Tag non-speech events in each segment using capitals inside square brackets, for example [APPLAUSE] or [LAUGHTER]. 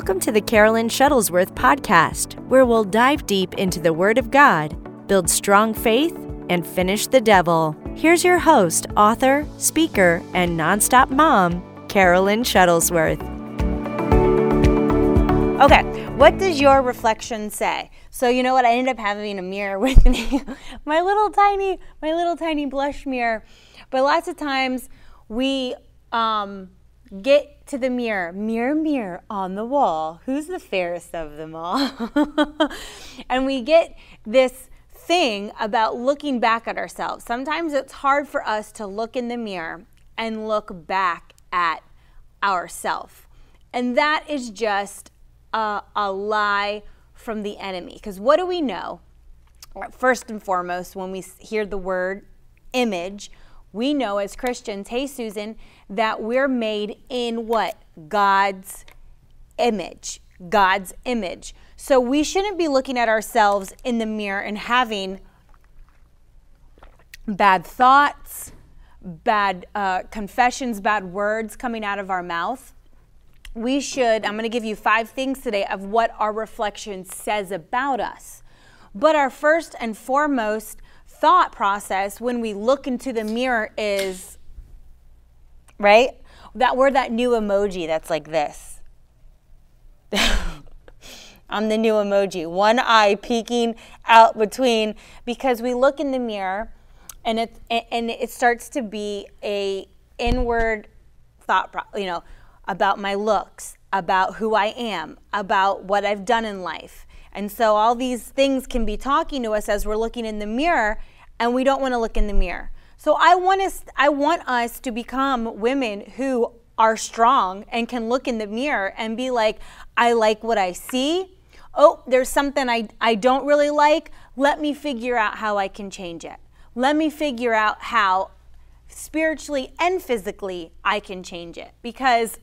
Welcome to the Carolyn Shuttlesworth podcast, where we'll dive deep into the Word of God, build strong faith, and finish the devil. Here's your host, author, speaker, and nonstop mom, Carolyn Shuttlesworth. Okay, what does your reflection say? So you know what? I ended up having a mirror [LAUGHS] with me, my little tiny, my little tiny blush mirror. But lots of times we um, get to the mirror, mirror, mirror on the wall. Who's the fairest of them all? [LAUGHS] and we get this thing about looking back at ourselves. Sometimes it's hard for us to look in the mirror and look back at ourselves. And that is just a, a lie from the enemy. Because what do we know? First and foremost, when we hear the word image, we know as Christians, hey, Susan, that we're made in what? God's image. God's image. So we shouldn't be looking at ourselves in the mirror and having bad thoughts, bad uh, confessions, bad words coming out of our mouth. We should, I'm going to give you five things today of what our reflection says about us. But our first and foremost thought process when we look into the mirror is, right? That we're that new emoji that's like this. [LAUGHS] I'm the new emoji, one eye peeking out between, because we look in the mirror and it and it starts to be a inward thought, you know, about my looks, about who I am, about what I've done in life. And so all these things can be talking to us as we're looking in the mirror and we don't want to look in the mirror. So I want us I want us to become women who are strong and can look in the mirror and be like, I like what I see. Oh, there's something I, I don't really like. Let me figure out how I can change it. Let me figure out how spiritually and physically I can change it. Because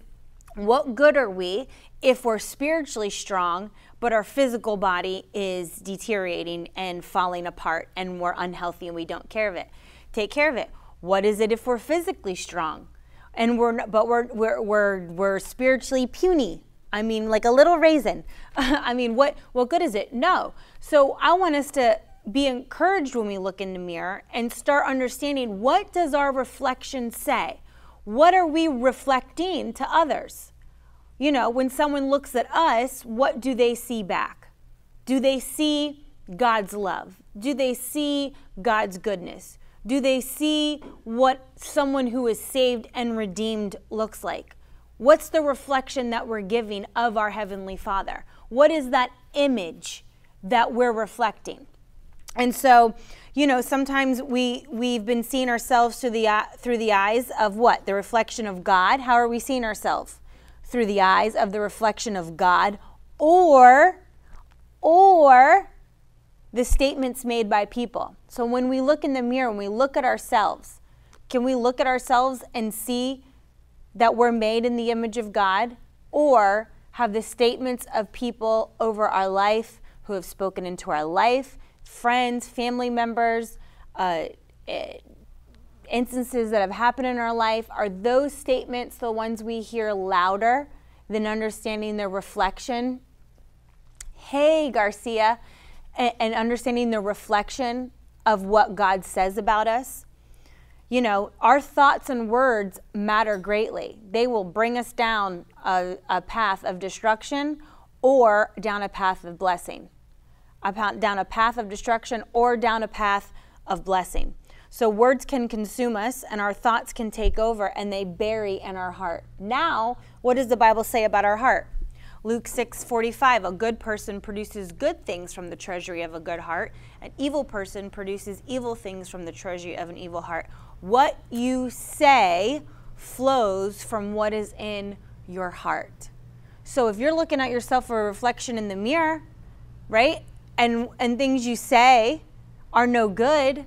what good are we if we're spiritually strong, but our physical body is deteriorating and falling apart and we're unhealthy and we don't care of it. Take care of it. What is it if we're physically strong? And we're but we're we're we're, we're spiritually puny. I mean like a little raisin. [LAUGHS] I mean what what good is it? No. So i want us to be encouraged when we look in the mirror and start understanding what does our reflection say? What are we reflecting to others you know, when someone looks at us, what do they see back? Do they see God's love? Do they see God's goodness? Do they see what someone who is saved and redeemed looks like? What's the reflection that we're giving of our Heavenly Father? What is that image that we're reflecting? And so, you know, sometimes we we've been seeing ourselves through the through the eyes of what? The reflection of God. How are we seeing ourselves? Through the eyes of the reflection of God or or the statements made by people. So when we look in the mirror, when we look at ourselves, can we look at ourselves and see that we're made in the image of God or have the statements of people over our life who have spoken into our life, friends, family members, uh, eh, instances that have happened in our life, are those statements the ones we hear louder than understanding the reflection? Hey, Garcia, and, and understanding the reflection of what God says about us. You know, our thoughts and words matter greatly. They will bring us down a, a path of destruction or down a path of blessing. Down a path of destruction or down a path of blessing. So words can consume us and our thoughts can take over and they bury in our heart. Now, what does the Bible say about our heart? Luke 6:45 A good person produces good things from the treasury of a good heart. An evil person produces evil things from the treasury of an evil heart. What you say flows from what is in your heart. So if you're looking at yourself for a reflection in the mirror, right? And and things you say are no good,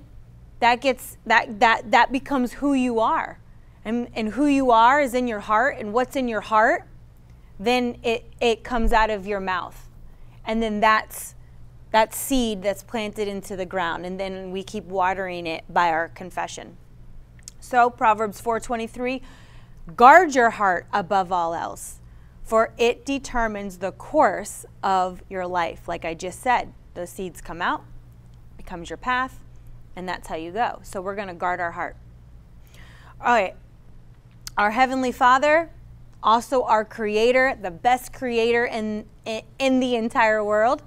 that gets that that that becomes who you are. And, and who you are is in your heart and what's in your heart then it it comes out of your mouth. And then that's that seed that's planted into the ground and then we keep watering it by our confession. So proverbs 4.23 guard your heart above all else for it determines the course of your life. Like I just said, those seeds come out, becomes your path, and that's how you go. So we're going to guard our heart. All right. Our Heavenly Father, also our Creator, the best Creator in, in, the entire world,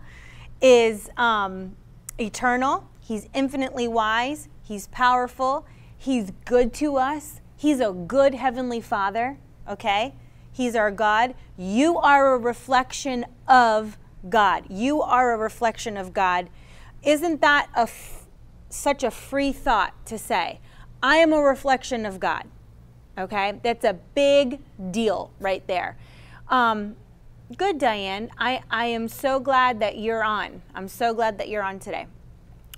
is um, eternal. He's infinitely wise. He's powerful. He's good to us. He's a good Heavenly Father, okay? He's our God. You are a reflection of God. You are a reflection of God. Isn't that a such a free thought to say? I am a reflection of God. Okay, that's a big deal right there. Um, good, Diane. I, I am so glad that you're on. I'm so glad that you're on today.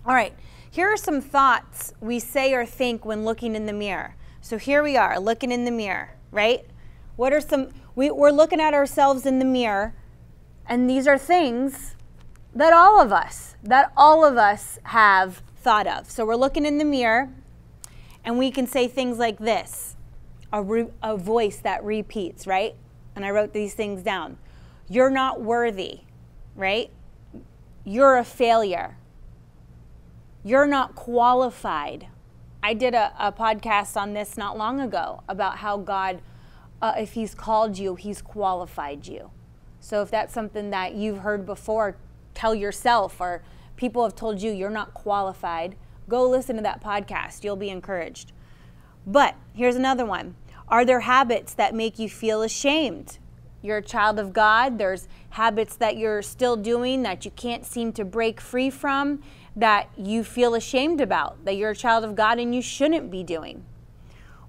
All right, here are some thoughts we say or think when looking in the mirror. So here we are, looking in the mirror, right? What are some, we, we're looking at ourselves in the mirror, and these are things that all of us, that all of us have thought of. So we're looking in the mirror, and we can say things like this a, re, a voice that repeats, right? And I wrote these things down. You're not worthy, right? You're a failure. You're not qualified. I did a, a podcast on this not long ago about how God uh, if He's called you, He's qualified you. So if that's something that you've heard before, tell yourself, or people have told you you're not qualified, go listen to that podcast. You'll be encouraged. But here's another one Are there habits that make you feel ashamed? You're a child of God. There's habits that you're still doing that you can't seem to break free from, that you feel ashamed about, that you're a child of God and you shouldn't be doing.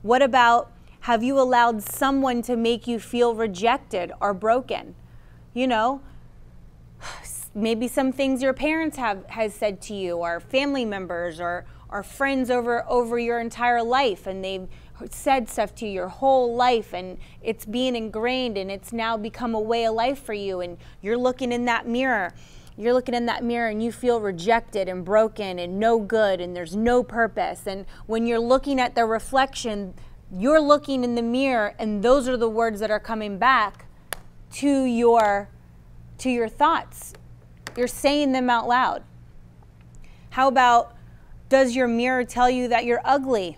What about have you allowed someone to make you feel rejected or broken? You know, maybe some things your parents have has said to you or family members or or friends over over your entire life and they've said stuff to you your whole life and it's being ingrained and it's now become a way of life for you and you're looking in that mirror. You're looking in that mirror and you feel rejected and broken and no good and there's no purpose. And when you're looking at the reflection you're looking in the mirror and those are the words that are coming back to your to your thoughts you're saying them out loud how about does your mirror tell you that you're ugly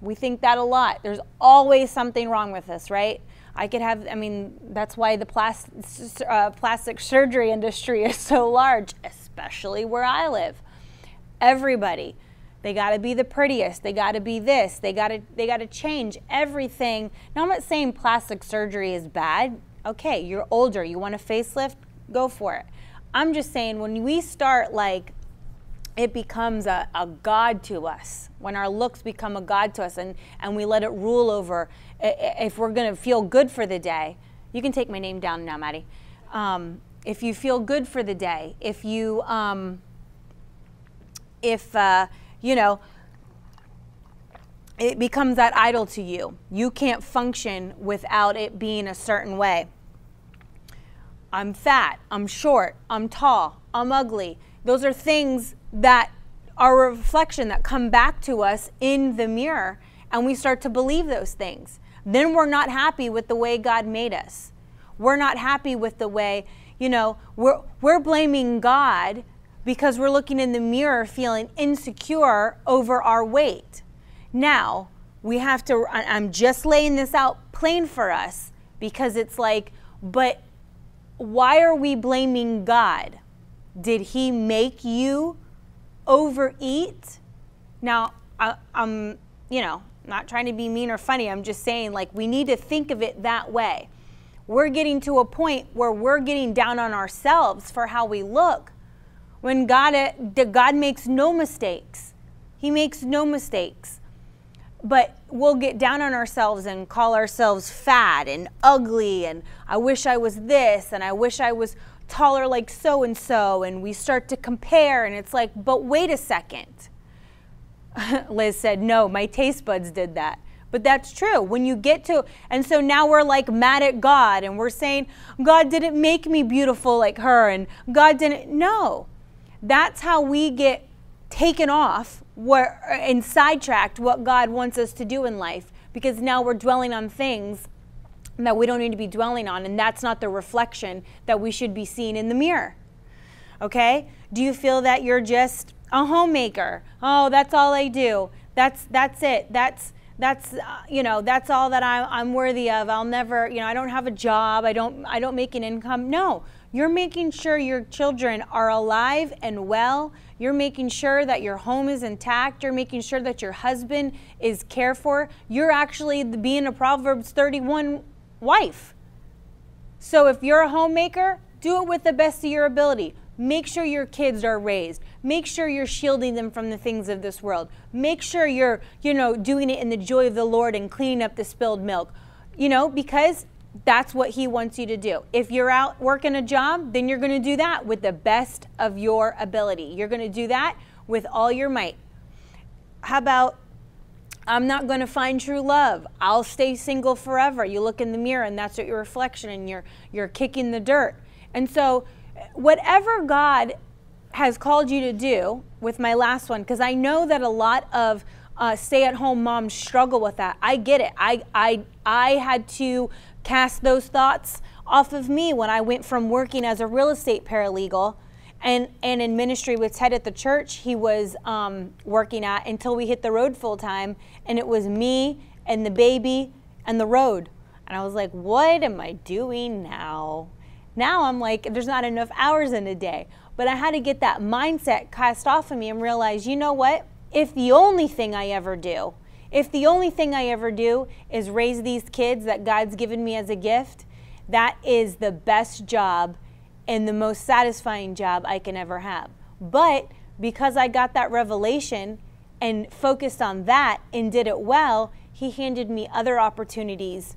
we think that a lot there's always something wrong with us right i could have i mean that's why the plastic, uh, plastic surgery industry [LAUGHS] is so large especially where i live everybody they got to be the prettiest. They got to be this. They got to they got to change everything. Now I'm not saying plastic surgery is bad. Okay, you're older, you want a facelift, go for it. I'm just saying when we start like it becomes a, a god to us when our looks become a god to us and, and we let it rule over if we're going to feel good for the day you can take my name down now maddie um, if you feel good for the day if you um, if uh, you know, it becomes that idol to you. You can't function without it being a certain way. I'm fat, I'm short, I'm tall, I'm ugly. Those are things that are a reflection that come back to us in the mirror, and we start to believe those things. Then we're not happy with the way God made us. We're not happy with the way, you know, we're, we're blaming God because we're looking in the mirror feeling insecure over our weight. Now, we have to, I'm just laying this out plain for us because it's like, but why are we blaming God? Did He make you overeat? Now, I, am you know, not trying to be mean or funny. I'm just saying, like, we need to think of it that way. We're getting to a point where we're getting down on ourselves for how we look when God, uh, God makes no mistakes. He makes no mistakes. But we'll get down on ourselves and call ourselves fat and ugly, and I wish I was this, and I wish I was taller like so and so, and we start to compare, and it's like, but wait a second. [LAUGHS] Liz said, No, my taste buds did that. But that's true. When you get to, and so now we're like mad at God and we're saying, God didn't make me beautiful like her, and God didn't. No that's how we get taken off where, and sidetracked what God wants us to do in life because now we're dwelling on things that we don't need to be dwelling on, and that's not the reflection that we should be seeing in the mirror. Okay? Do you feel that you're just a homemaker? Oh, that's all I do. That's that's it. That's that's uh, you know that's all that I, I'm worthy of. I'll never you know I don't have a job. I don't I don't make an income. No, you're making sure your children are alive and well. You're making sure that your home is intact. You're making sure that your husband is cared for. You're actually being a Proverbs 31 wife. So if you're a homemaker, do it with the best of your ability. Make sure your kids are raised. Make sure you're shielding them from the things of this world. Make sure you're, you know, doing it in the joy of the Lord and cleaning up the spilled milk. You know, because that's what he wants you to do. If you're out working a job, then you're going to do that with the best of your ability. You're going to do that with all your might. How about I'm not going to find true love. I'll stay single forever. You look in the mirror and that's your reflection and you're you're kicking the dirt. And so whatever God has called you to do with my last one, because I know that a lot of uh, stay-at-home moms struggle with that. I get it. I, I, I had to cast those thoughts off of me when I went from working as a real estate paralegal and, and in ministry with Ted at the church he was um, working at until we hit the road full time. And it was me and the baby and the road. And I was like, what am I doing now? Now I'm like, there's not enough hours in a day. But I had to get that mindset cast off of me and realize, you know what? If the only thing I ever do, if the only thing I ever do is raise these kids that God's given me as a gift, that is the best job and the most satisfying job I can ever have. But because I got that revelation and focused on that and did it well, He handed me other opportunities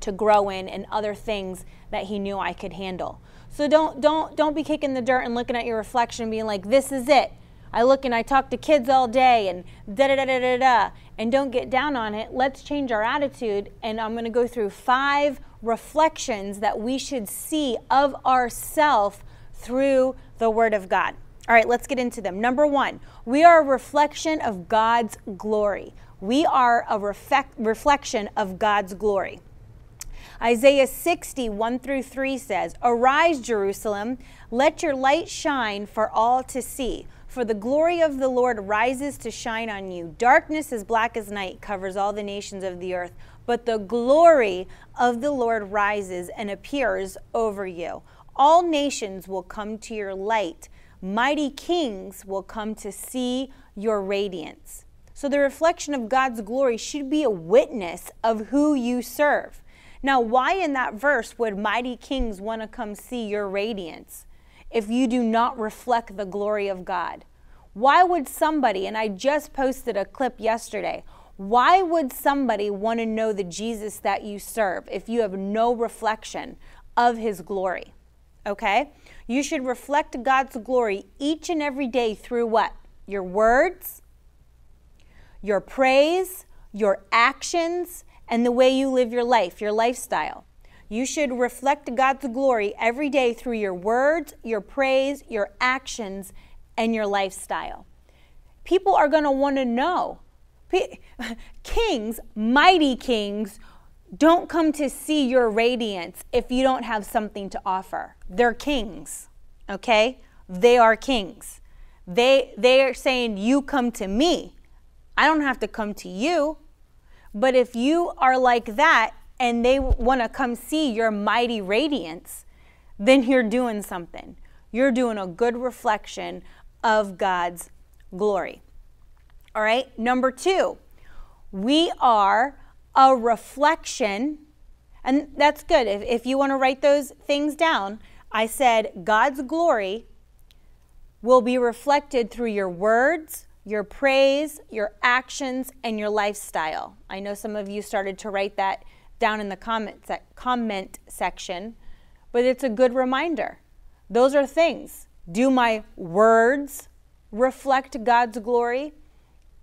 to grow in and other things that he knew I could handle. So don't don't don't be kicking the dirt and looking at your reflection and being like, this is it. I look and I talk to kids all day and da da da da da da. And don't get down on it. Let's change our attitude. And I'm going to go through five reflections that we should see of ourself through the Word of God. All right, let's get into them. Number one, we are a reflection of God's glory. We are a reflect, reflection of God's glory. Isaiah 60, 1 through 3 says, Arise, Jerusalem, let your light shine for all to see. For the glory of the Lord rises to shine on you. Darkness as black as night covers all the nations of the earth, but the glory of the Lord rises and appears over you. All nations will come to your light. Mighty kings will come to see your radiance. So, the reflection of God's glory should be a witness of who you serve. Now, why in that verse would mighty kings want to come see your radiance if you do not reflect the glory of God? Why would somebody, and I just posted a clip yesterday, why would somebody want to know the Jesus that you serve if you have no reflection of his glory? Okay? You should reflect God's glory each and every day through what? Your words, your praise, your actions, and the way you live your life, your lifestyle. You should reflect God's glory every day through your words, your praise, your actions, and your lifestyle. People are going to want to know. [LAUGHS] Kings, mighty kings, don't come to see your radiance if you don't have something to offer. They're kings, okay? They are kings. They, they are saying, You come to me. I don't have to come to you. But if you are like that and they want to come see your mighty radiance, then you're doing something. You're doing a good reflection of God's glory. All right, number two, we are a reflection, and that's good. If, if you want to write those things down, I said God's glory will be reflected through your words, your praise, your actions, and your lifestyle. I know some of you started to write that down in the comment, sec- comment section, but it's a good reminder. Those are things. Do my words reflect God's glory?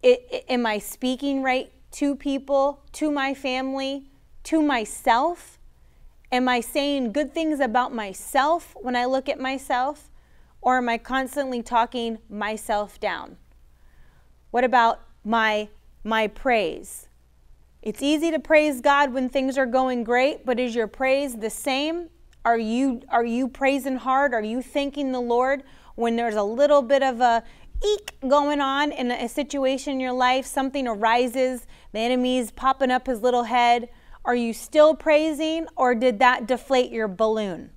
It, it, am I speaking right to people, to my family, to myself? Am I saying good things about myself when I look at myself? Or am I constantly talking myself down? What about my my praise? It's easy to praise God when things are going great, but is your praise the same? Are you are you praising hard? Are you thanking the Lord when there's a little bit of a eek going on in a situation in your life, something arises, the enemy's popping up his little head? Are you still praising or did that deflate your balloon?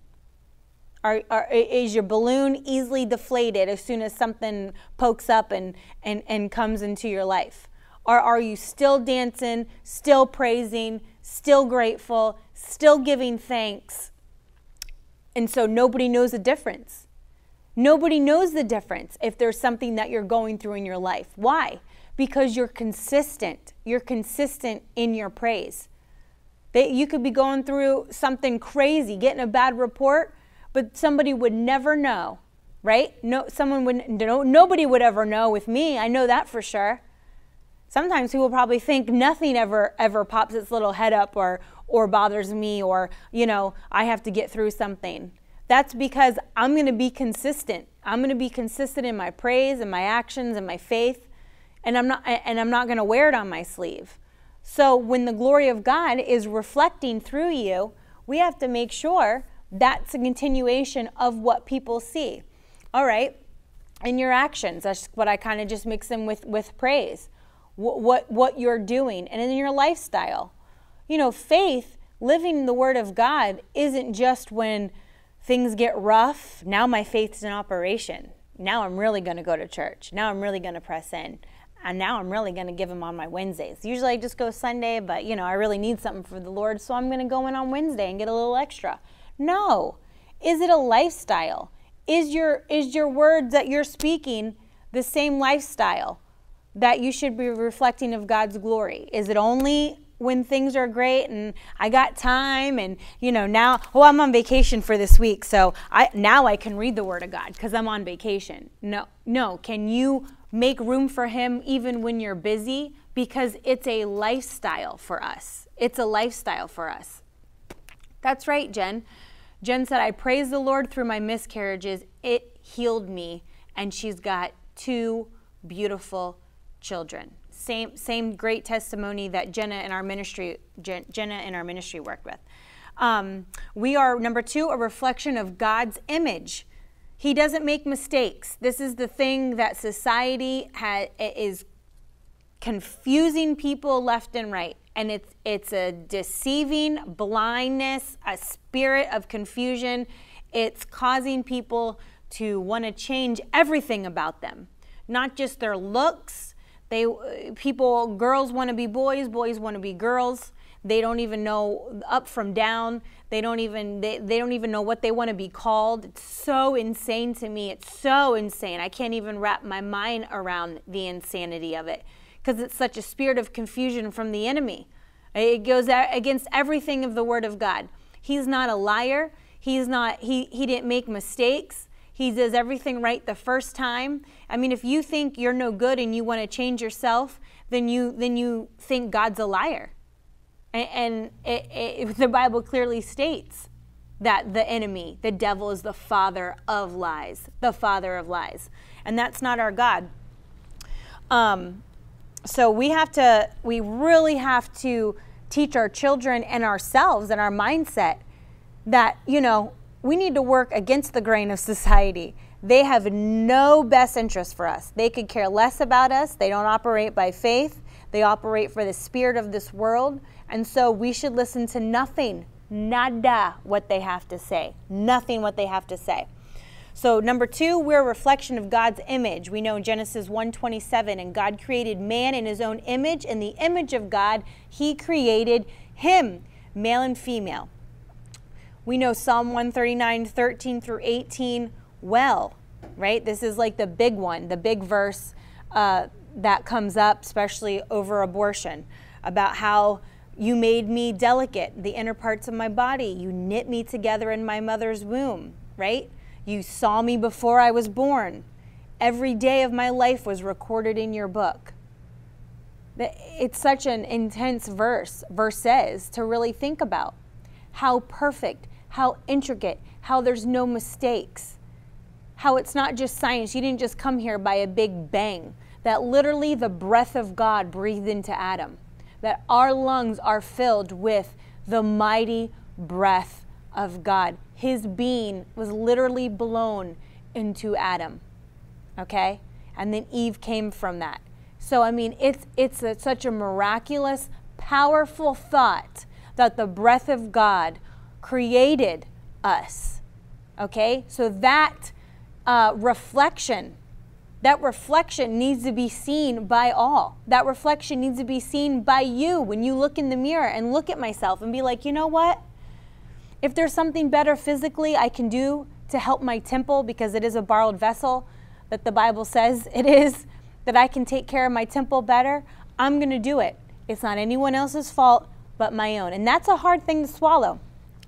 Are, are, is your balloon easily deflated as soon as something pokes up and, and, and comes into your life? Or are you still dancing, still praising, still grateful, still giving thanks? And so nobody knows the difference. Nobody knows the difference if there's something that you're going through in your life. Why? Because you're consistent. You're consistent in your praise. That you could be going through something crazy, getting a bad report, but somebody would never know, right? No, someone would no, nobody would ever know with me. I know that for sure. Sometimes people probably think nothing ever ever pops its little head up or or bothers me or you know I have to get through something. That's because I'm going to be consistent. I'm going to be consistent in my praise and my actions and my faith, and I'm not and I'm not going to wear it on my sleeve. So when the glory of God is reflecting through you, we have to make sure that's a continuation of what people see. All right, in your actions, that's what I kind of just mix in with with praise what, what, you're doing and in your lifestyle. You know, faith, living the Word of God, isn't just when things get rough. Now my faith's in operation. Now I'm really going to go to church. Now I'm really going to press in. And now I'm really going to give Him on my Wednesdays. Usually I just go Sunday, but you know, I really need something for the Lord, so I'm going to go in on Wednesday and get a little extra. No. Is it a lifestyle? Is your is your words that you're speaking the same lifestyle? That you should be reflecting of God's glory? Is it only when things are great and I got time and you know now oh I'm on vacation for this week so I now I can read the word of God cuz I'm on vacation. No. No, can you make room for him even when you're busy because it's a lifestyle for us. It's a lifestyle for us. That's right, Jen. Jen said I praise the Lord through my miscarriages. It healed me and she's got two beautiful children. Same, same great testimony that Jenna in our ministry, Jen, Jenna in our ministry worked with. Um, we are number two, a reflection of God's image. He doesn't make mistakes. This is the thing that society ha- is confusing people left and right. And it's, it's a deceiving blindness, a spirit of confusion. It's causing people to want to change everything about them, not just their looks, they uh, people girls want to be boys, boys want to be girls. They don't even know up from down. They don't even they, they don't even know what they want to be called. It's so insane to me. It's so insane. I can't even wrap my mind around the insanity of it because it's such a spirit of confusion from the enemy. It goes against everything of the word of God. He's not a liar. He's not he he didn't make mistakes. He does everything right the first time. I mean, if you think you're no good and you want to change yourself, then you then you think God's a liar. And, and it, it, the Bible clearly states that the enemy, the devil, is the father of lies, the father of lies, and that's not our God. Um, so we have to, we really have to teach our children and ourselves and our mindset that you know we need to work against the grain of society. They have no best interest for us. They could care less about us. They don't operate by faith. They operate for the spirit of this world. And so we should listen to nothing, nada, what they have to say. Nothing what they have to say. So number 2, we're a reflection of God's image. We know in Genesis 1:27 and God created man in his own image in the image of God he created him, male and female. We know Psalm 139, 13 through 18 well, right? This is like the big one, the big verse uh, that comes up, especially over abortion, about how you made me delicate, the inner parts of my body. You knit me together in my mother's womb, right? You saw me before I was born. Every day of my life was recorded in your book. It's such an intense verse, verses to really think about. How perfect, how intricate, how there's no mistakes, how it's not just science. You didn't just come here by a big bang, that literally the breath of God breathed into Adam. that our lungs are filled with the mighty breath of God. His being was literally blown into Adam. Okay? And then Eve came from that. So, I mean, it's, it's a, such a miraculous, powerful thought that the breath of God created us. Okay? So, that uh, reflection, that reflection needs to be seen by all. That reflection needs to be seen by you when you look in the mirror and look at myself and be like, you know what? If there's something better physically I can do to help my temple because it is a borrowed vessel that the Bible says it is, that I can take care of my temple better, I'm going to do it. It's not anyone else's fault but my own. And that's a hard thing to swallow.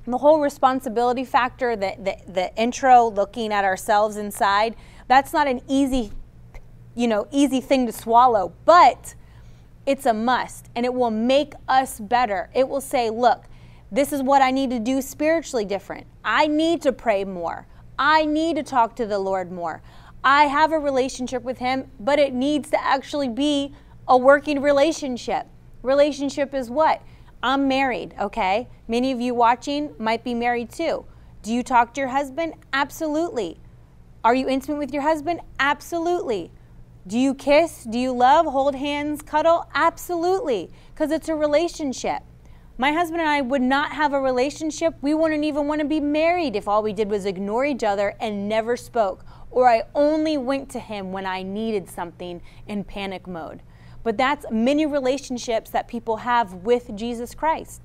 The whole responsibility factor, the, the, the intro, looking at ourselves inside, that's not an easy, you know, easy thing to swallow, but it's a must and it will make us better. It will say, look, this is what I need to do spiritually different. I need to pray more. I need to talk to the Lord more. I have a relationship with Him, but it needs to actually be a working relationship. Relationship is what? I'm married, okay? Many of you watching might be married too. Do you talk to your husband? Absolutely. Are you intimate with your husband? Absolutely. Do you kiss? Do you love? Hold hands? Cuddle? Absolutely. Because it's a relationship. My husband and I would not have a relationship. We wouldn't even want to be married if all we did was ignore each other and never spoke or I only went to him when I needed something in panic mode. But that's many relationships that people have with Jesus Christ.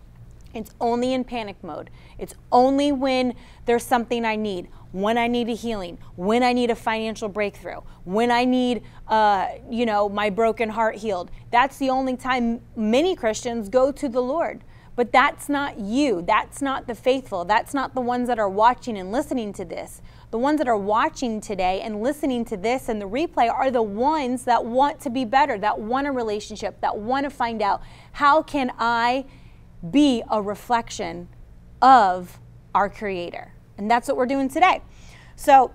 It's only in panic mode. It's only when there's something I need, when I need a healing, when I need a financial breakthrough, when I need, uh, you know, my broken heart healed. That's the only time many Christians go to the Lord. But that's not you. That's not the faithful. That's not the ones that are watching and listening to this the ones that are watching today and listening to this and the replay are the ones that want to be better, that want a relationship, that want to find out how can I be a reflection of our creator. And that's what we're doing today. So,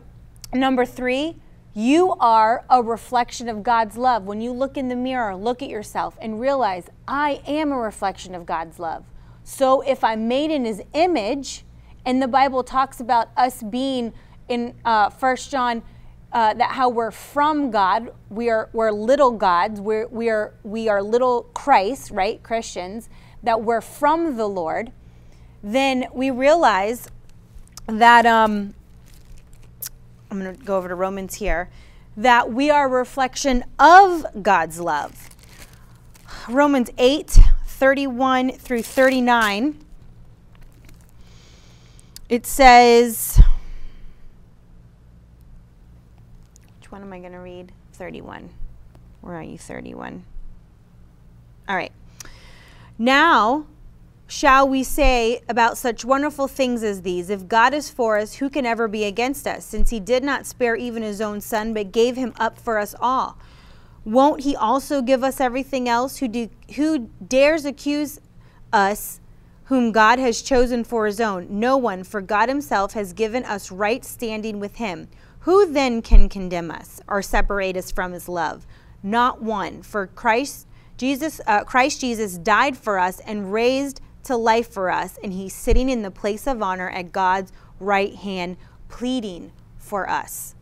number 3, you are a reflection of God's love. When you look in the mirror, look at yourself and realize, I am a reflection of God's love. So if I'm made in his image, and the Bible talks about us being in uh, First John uh, that how we're from God. We are we're little gods. We're we are we are little Christ, right? Christians that we're from the Lord. Then we realize that um, I'm going to go over to Romans here. That we are a reflection of God's love. Romans 8, 31 through 39. It says, one am I going to read? 31. Where are you, 31? All right. Now, shall we say about such wonderful things as these? If God is for us, who can ever be against us? Since he did not spare even his own son, but gave him up for us all. Won't he also give us everything else? Who, do, who dares accuse us whom God has chosen for his own? No one, for God himself has given us right standing with him. Who then can condemn us or separate us from his love? Not one. For Christ Jesus uh, Christ Jesus died for us and raised to life for us, and he's sitting in the place of honor at God's right hand pleading for us.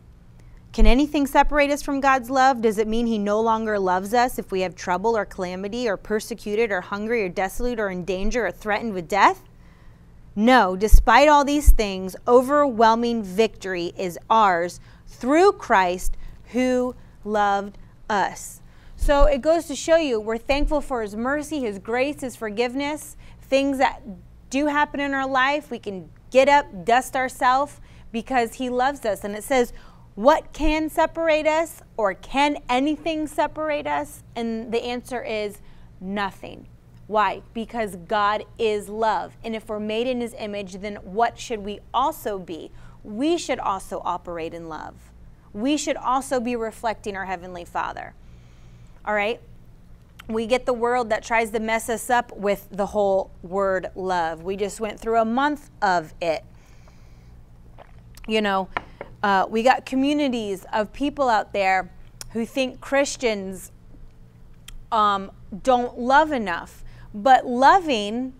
Can anything separate us from God's love? Does it mean He no longer loves us if we have trouble or calamity or persecuted or hungry or desolate or in danger or threatened with death? No, despite all these things, overwhelming victory is ours through Christ who loved us. So it goes to show you we're thankful for His mercy, His grace, His forgiveness, things that do happen in our life. We can get up, dust ourselves because He loves us. And it says, What can separate us, or can anything separate us? And the answer is nothing. Why? Because God is love. And if we're made in his image, then what should we also be? We should also operate in love. We should also be reflecting our Heavenly Father. All right? We get the world that tries to mess us up with the whole word love. We just went through a month of it. You know, uh, we got communities of people out there who think Christians um, don't love enough. But loving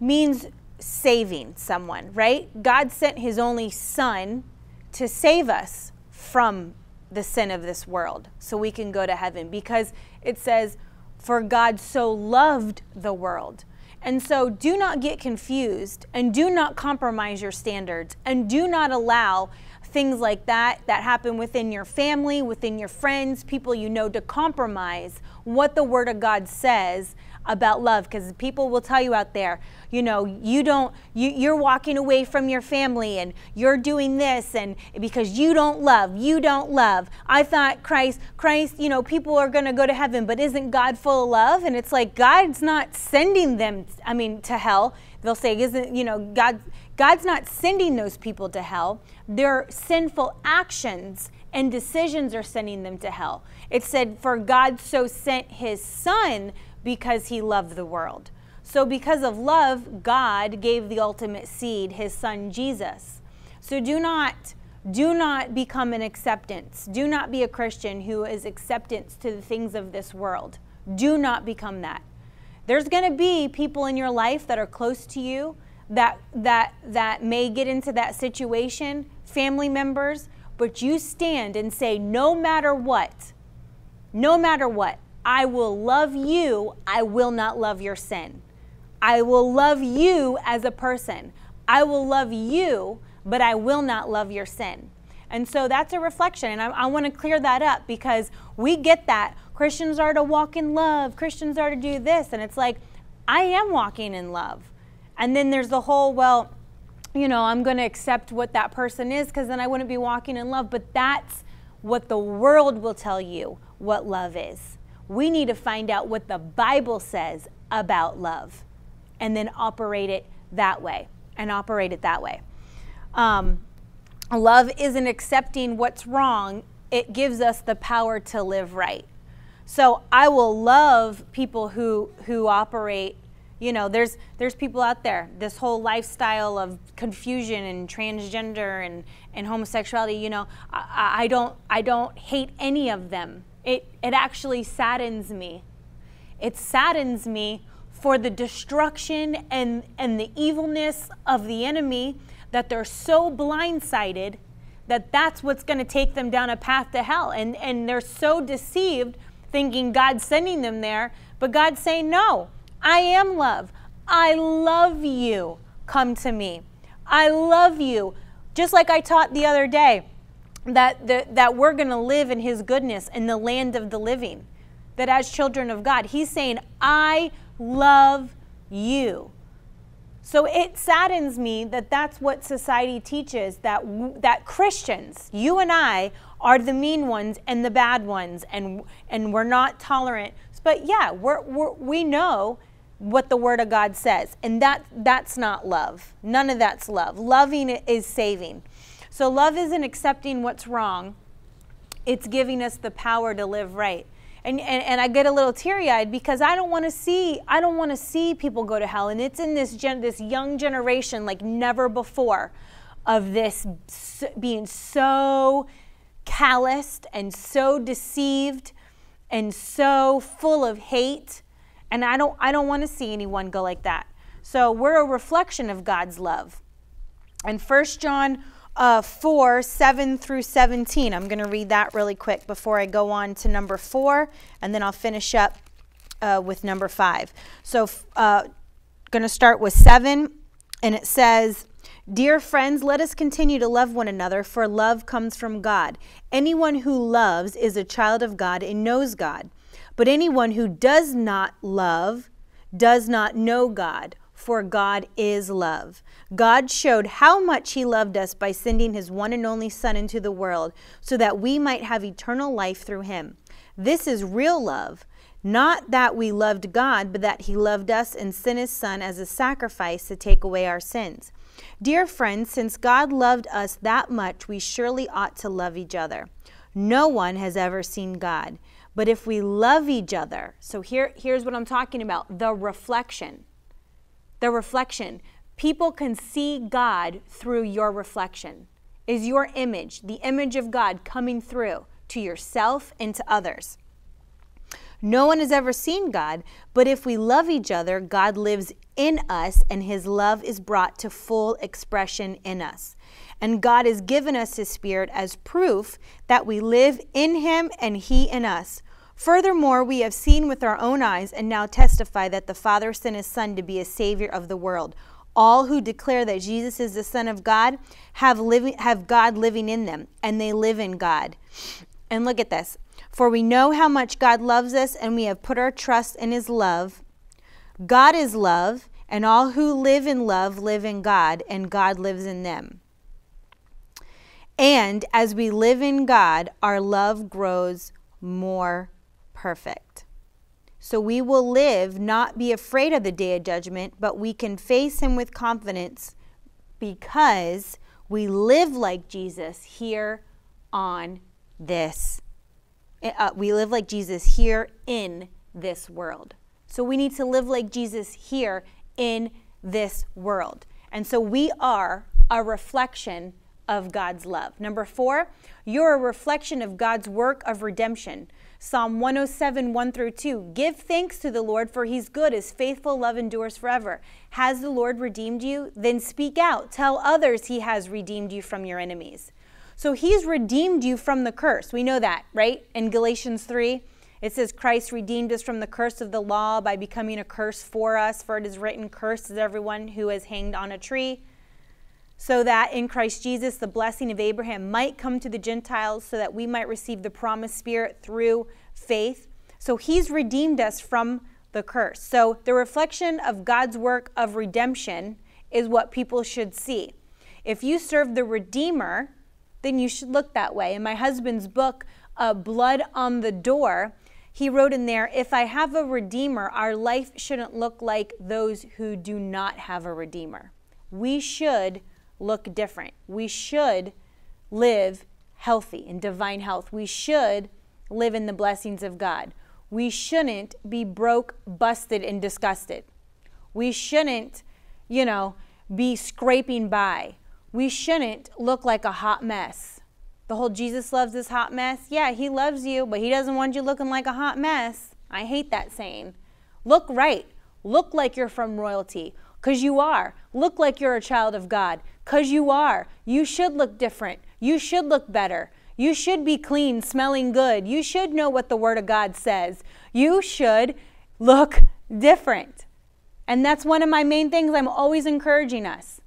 means saving someone, right? God sent his only son to save us from the sin of this world so we can go to heaven because it says, For God so loved the world. And so do not get confused and do not compromise your standards and do not allow things like that that happen within your family, within your friends, people you know to compromise what the Word of God says about love because people will tell you out there you know you don't you, you're walking away from your family and you're doing this and because you don't love you don't love. I thought christ christ you know people are going to go to heaven but isn't god full of love? And it's like god's not sending them i mean to hell. They'll say isn't you know god god's not sending those people to hell. Their sinful actions and decisions are sending them to hell. It said for god so sent his son because he loved the world. So, because of love, God gave the ultimate seed, his son Jesus. So, do not do not become an acceptance. Do not be a Christian who is acceptance to the things of this world. Do not become that. There's going to be people in your life that are close to you that that that may get into that situation, family members, but you stand and say no matter what. No matter what. I will love you, I will not love your sin. I will love you as a person. I will love you, but I will not love your sin. And so that's a reflection. And I, I want to clear that up because we get that. Christians are to walk in love, Christians are to do this. And it's like, I am walking in love. And then there's the whole, well, you know, I'm going to accept what that person is because then I wouldn't be walking in love. But that's what the world will tell you what love is. We need to find out what the Bible says about love and then operate it that way and operate it that way. Um, love isn't accepting what's wrong, it gives us the power to live right. So I will love people who, who operate you know there's there's people out there this whole lifestyle of confusion and transgender and and homosexuality you know I, I, don't i don't hate any of them it, it actually saddens me. It saddens me for the destruction and, and the evilness of the enemy that they're so blindsided that that's what's going to take them down a path to hell. And, and they're so deceived thinking God's sending them there, but God's saying, No, I am love. I love you. Come to me. I love you. Just like I taught the other day that, that, that we're going to live in his goodness in the land of the living. That as children of God, he's saying, I love you. So it saddens me that that's what society teaches that that Christians, you and I are the mean ones and the bad ones and and we're not tolerant. But yeah, we're, we're we know what the word of God says and that that's not love. None of that's love. Loving is saving. So love isn't accepting what's wrong, it's giving us the power to live right. And, and, and I get a little teary-eyed because I don't want to see I don't want to see people go to hell and it's in this gen, this young generation like never before of this being so calloused and so deceived and so full of hate and I don't I don't want to see anyone go like that. So we're a reflection of God's love. And First John uh, 4 7 through 17. I'm going to read that really quick before I go on to number 4, and then I'll finish up uh, with number 5. So, uh, going to start with 7, and it says, Dear friends, let us continue to love one another, for love comes from God. Anyone who loves is a child of God and knows God. But anyone who does not love does not know God for God is love. God showed how much He loved us by sending His one and only Son into the world so that we might have eternal life through Him. This is real love. Not that we loved God, but that He loved us and sent His Son as a sacrifice to take away our sins. Dear friends, since God loved us that much, we surely ought to love each other. No one has ever seen God. But if we love each other, so here, here's what I'm talking about the reflection the reflection. People can see God through your reflection. Is your image, the image of God, coming through to yourself and to others? No one has ever seen God, but if we love each other, God lives in us and his love is brought to full expression in us. And God has given us his spirit as proof that we live in him and he in us. Furthermore, we have seen with our own eyes and now testify that the Father sent his Son to be a Savior of the world. All who declare that Jesus is the Son of God have, living, have God living in them, and they live in God. And look at this. For we know how much God loves us, and we have put our trust in his love. God is love, and all who live in love live in God, and God lives in them. And as we live in God, our love grows more perfect. So we will live, not be afraid of the day of judgment, but we can face him with confidence because we live like Jesus here on this. Uh, we live like Jesus here in this world. So we need to live like Jesus here in this world. And so we are a reflection of God's love. Number four, you're a reflection of God's work of redemption. Psalm 107, 1 through 2. Give thanks to the Lord, for he's good. His faithful love endures forever. Has the Lord redeemed you? Then speak out. Tell others he has redeemed you from your enemies. So he's redeemed you from the curse. We know that, right? In Galatians 3, it says, Christ redeemed us from the curse of the law by becoming a curse for us, for it is written, Cursed is everyone who is hanged on a tree so that in Christ Jesus the blessing of Abraham might come to the Gentiles, so that we might receive the promised Spirit through faith. So he's redeemed us from the curse. So the reflection of God's work of redemption is what people should see. If you serve the Redeemer, then you should look that way. In my husband's book, uh, Blood on the Door, he wrote in there, If I have a Redeemer, our life shouldn't look like those who do not have a Redeemer. We should look different. We should live healthy in divine health. We should live in the blessings of God. We shouldn't be broke, busted, and disgusted. We shouldn't, you know, be scraping by. We shouldn't look like a hot mess. The whole Jesus loves this hot mess. Yeah, he loves you, but he doesn't want you looking like a hot mess. I hate that saying. Look right. Look like you're from royalty, because you are. Look like you're a child of God, because you are. You should look different. You should look better. You should be clean, smelling good. You should know what the Word of God says. You should look different. And that's one of my main things I'm always encouraging us.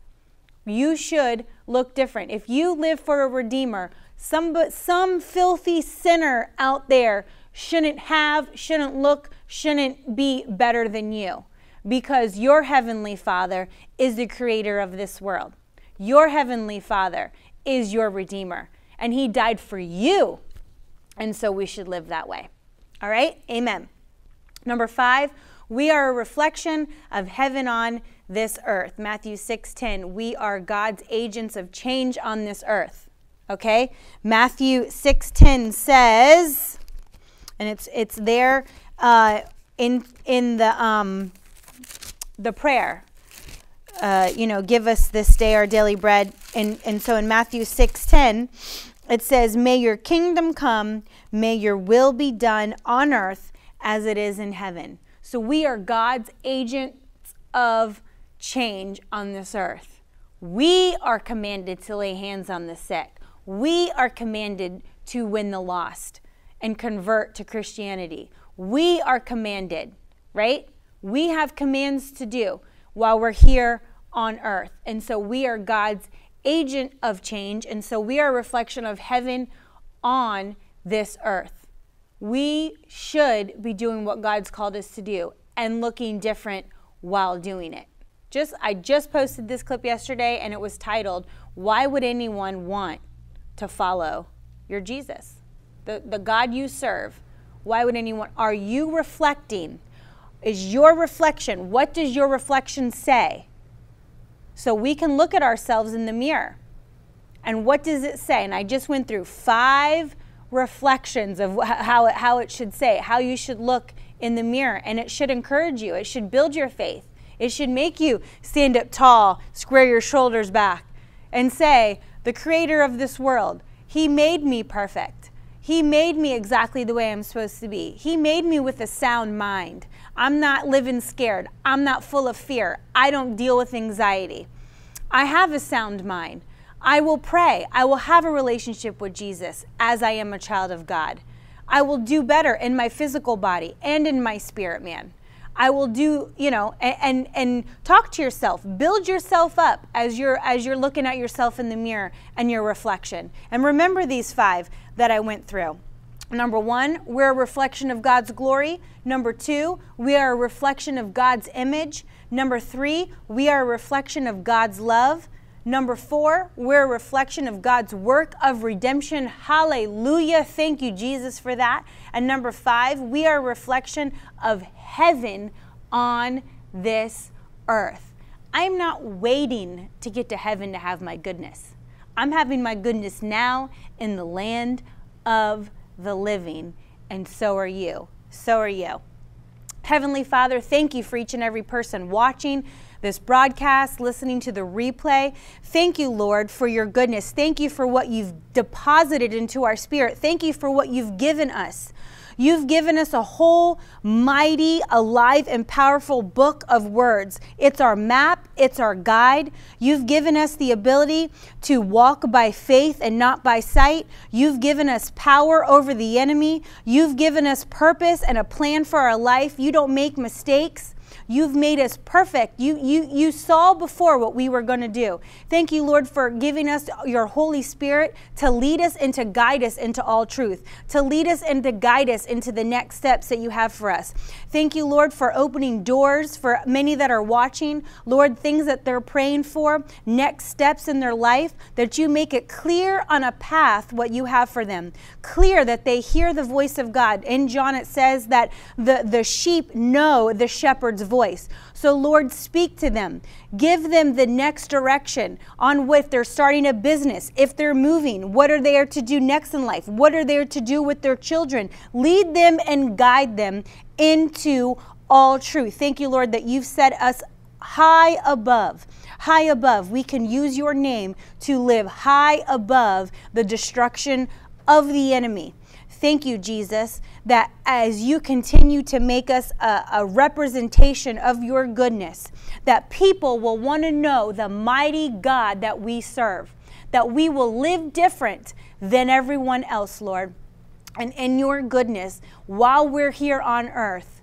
You should look different. If you live for a Redeemer, some, some filthy sinner out there shouldn't have, shouldn't look, shouldn't be better than you because your Heavenly Father is the creator of this world. Your Heavenly Father is your Redeemer, and He died for you. And so we should live that way. All right? Amen. Number five, we are a reflection of heaven on this earth. Matthew 6:10. We are God's agents of change on this earth. Okay? Matthew 6:10 says, and it's it's there uh, in in the um, the prayer uh, you know, give us this day our daily bread. And, and so in Matthew 6 10, it says, May your kingdom come, may your will be done on earth as it is in heaven. So we are God's agents of change on this earth. We are commanded to lay hands on the sick. We are commanded to win the lost and convert to Christianity. We are commanded, right? We have commands to do while we're here on earth. And so we are God's agent of change. And so we are a reflection of heaven on this earth. We should be doing what God's called us to do and looking different while doing it. Just I just posted this clip yesterday and it was titled Why would anyone want to follow your Jesus? The the God you serve. Why would anyone are you reflecting is your reflection. What does your reflection say? So we can look at ourselves in the mirror. And what does it say? And I just went through five reflections of how it, how it should say, how you should look in the mirror. And it should encourage you, it should build your faith. It should make you stand up tall, square your shoulders back, and say, The creator of this world, he made me perfect. He made me exactly the way I'm supposed to be. He made me with a sound mind. I'm not living scared. I'm not full of fear. I don't deal with anxiety. I have a sound mind. I will pray. I will have a relationship with Jesus as I am a child of God. I will do better in my physical body and in my spirit man. I will do, you know, and, and, and talk to yourself. Build yourself up as you're as you're looking at yourself in the mirror and your reflection. And remember these five that I went through. Number one, we're a reflection of God's glory. Number two, we are a reflection of God's image. Number three, we are a reflection of God's love. Number four, we're a reflection of God's work of redemption. Hallelujah. Thank you, Jesus, for that. And number five, we are a reflection of heaven on this earth. I'm not waiting to get to heaven to have my goodness. I'm having my goodness now in the land of the living, and so are you. So are you. Heavenly Father, thank you for each and every person watching this broadcast, listening to the replay. Thank you, Lord, for your goodness. Thank you for what you've deposited into our spirit. Thank you for what you've given us. You've given us a whole mighty, alive, and powerful book of words. It's our map, it's our guide. You've given us the ability to walk by faith and not by sight. You've given us power over the enemy. You've given us purpose and a plan for our life. You don't make mistakes. You've made us perfect. You, you, you saw before what we were going to do. Thank you, Lord, for giving us your Holy Spirit to lead us and to guide us into all truth, to lead us and to guide us into the next steps that you have for us. Thank you, Lord, for opening doors for many that are watching. Lord, things that they're praying for, next steps in their life, that you make it clear on a path what you have for them. Clear that they hear the voice of God. In John, it says that the, the sheep know the shepherd's voice. So, Lord, speak to them. Give them the next direction on what they're starting a business, if they're moving, what are they to do next in life, what are they to do with their children. Lead them and guide them into all truth. Thank you, Lord, that you've set us high above. High above. We can use your name to live high above the destruction of the enemy. Thank you, Jesus, that as you continue to make us a, a representation of your goodness, that people will want to know the mighty God that we serve, that we will live different than everyone else, Lord. And in your goodness, while we're here on earth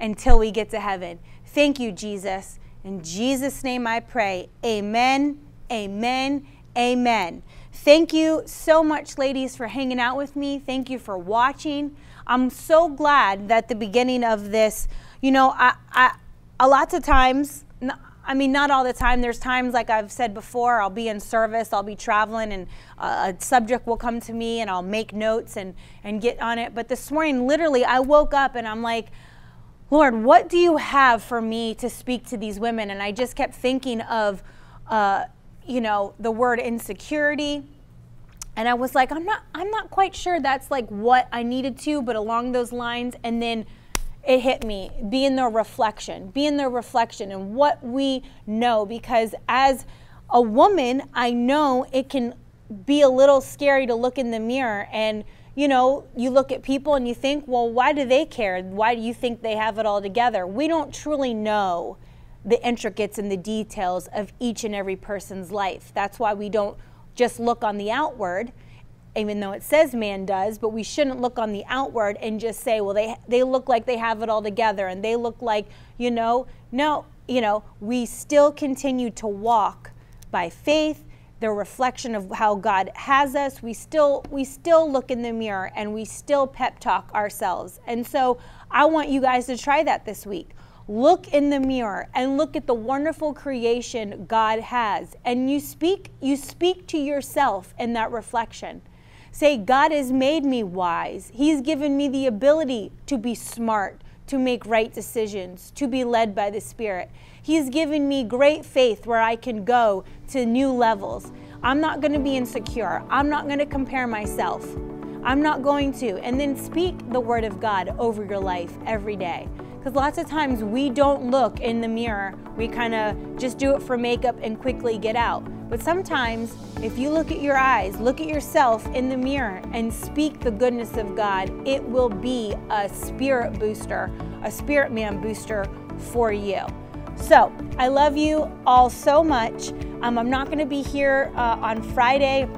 until we get to heaven. Thank you, Jesus. In Jesus' name I pray. Amen, amen, amen. Thank you so much, ladies, for hanging out with me. Thank you for watching. I'm so glad that the beginning of this, you know, I, I, a lots of times, I mean, not all the time. There's times, like I've said before, I'll be in service, I'll be traveling, and a subject will come to me, and I'll make notes and, and get on it. But this morning, literally, I woke up and I'm like, Lord, what do you have for me to speak to these women? And I just kept thinking of, uh, you know, the word insecurity. And I was like, I'm not, I'm not quite sure that's like what I needed to, but along those lines. And then it hit me be in the reflection, be in the reflection and what we know. Because as a woman, I know it can be a little scary to look in the mirror and you know, you look at people and you think, well, why do they care? Why do you think they have it all together? We don't truly know the intricates and the details of each and every person's life. That's why we don't just look on the outward, even though it says man does, but we shouldn't look on the outward and just say, well, they, they look like they have it all together and they look like, you know, no, you know, we still continue to walk by faith the reflection of how God has us. We still we still look in the mirror and we still pep talk ourselves. And so I want you guys to try that this week look in the mirror and look at the wonderful creation God has. And you speak you speak to yourself in that reflection. Say God has made me wise. He's given me the ability to be smart to make right decisions to be led by the spirit. He's given me great faith where I can go to new levels. I'm not going to be insecure. I'm not going to compare myself. I'm not going to. And then speak the word of God over your life every day Because lots of times we don't look in the mirror. We kind of just do it for makeup and quickly get out. But sometimes, if you look at your eyes, look at yourself in the mirror, and speak the goodness of God, it will be a spirit booster, a spirit man booster for you. So, I love you all so much. Um, I'm not going to be here uh, on Friday.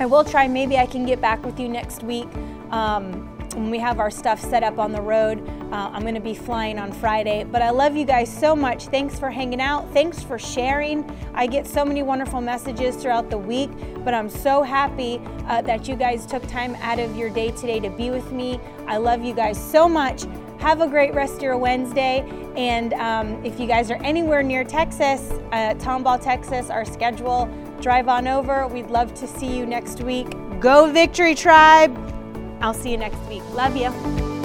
I will try, maybe I can get back with you next week. Um, when we have our stuff set up on the road. Uh, I'm going to be flying on Friday. But I love you guys so much. Thanks for hanging out. Thanks for sharing. I get so many wonderful messages throughout the week, but I'm so happy uh, that you guys took time out of your day today to be with me. I love you guys so much. Have a great rest of your Wednesday. And um, if you guys are anywhere near Texas, uh, Tomball, Texas, our schedule, drive on over. We'd love to see you next week. Go Victory Tribe! I'll see you next week. Love you.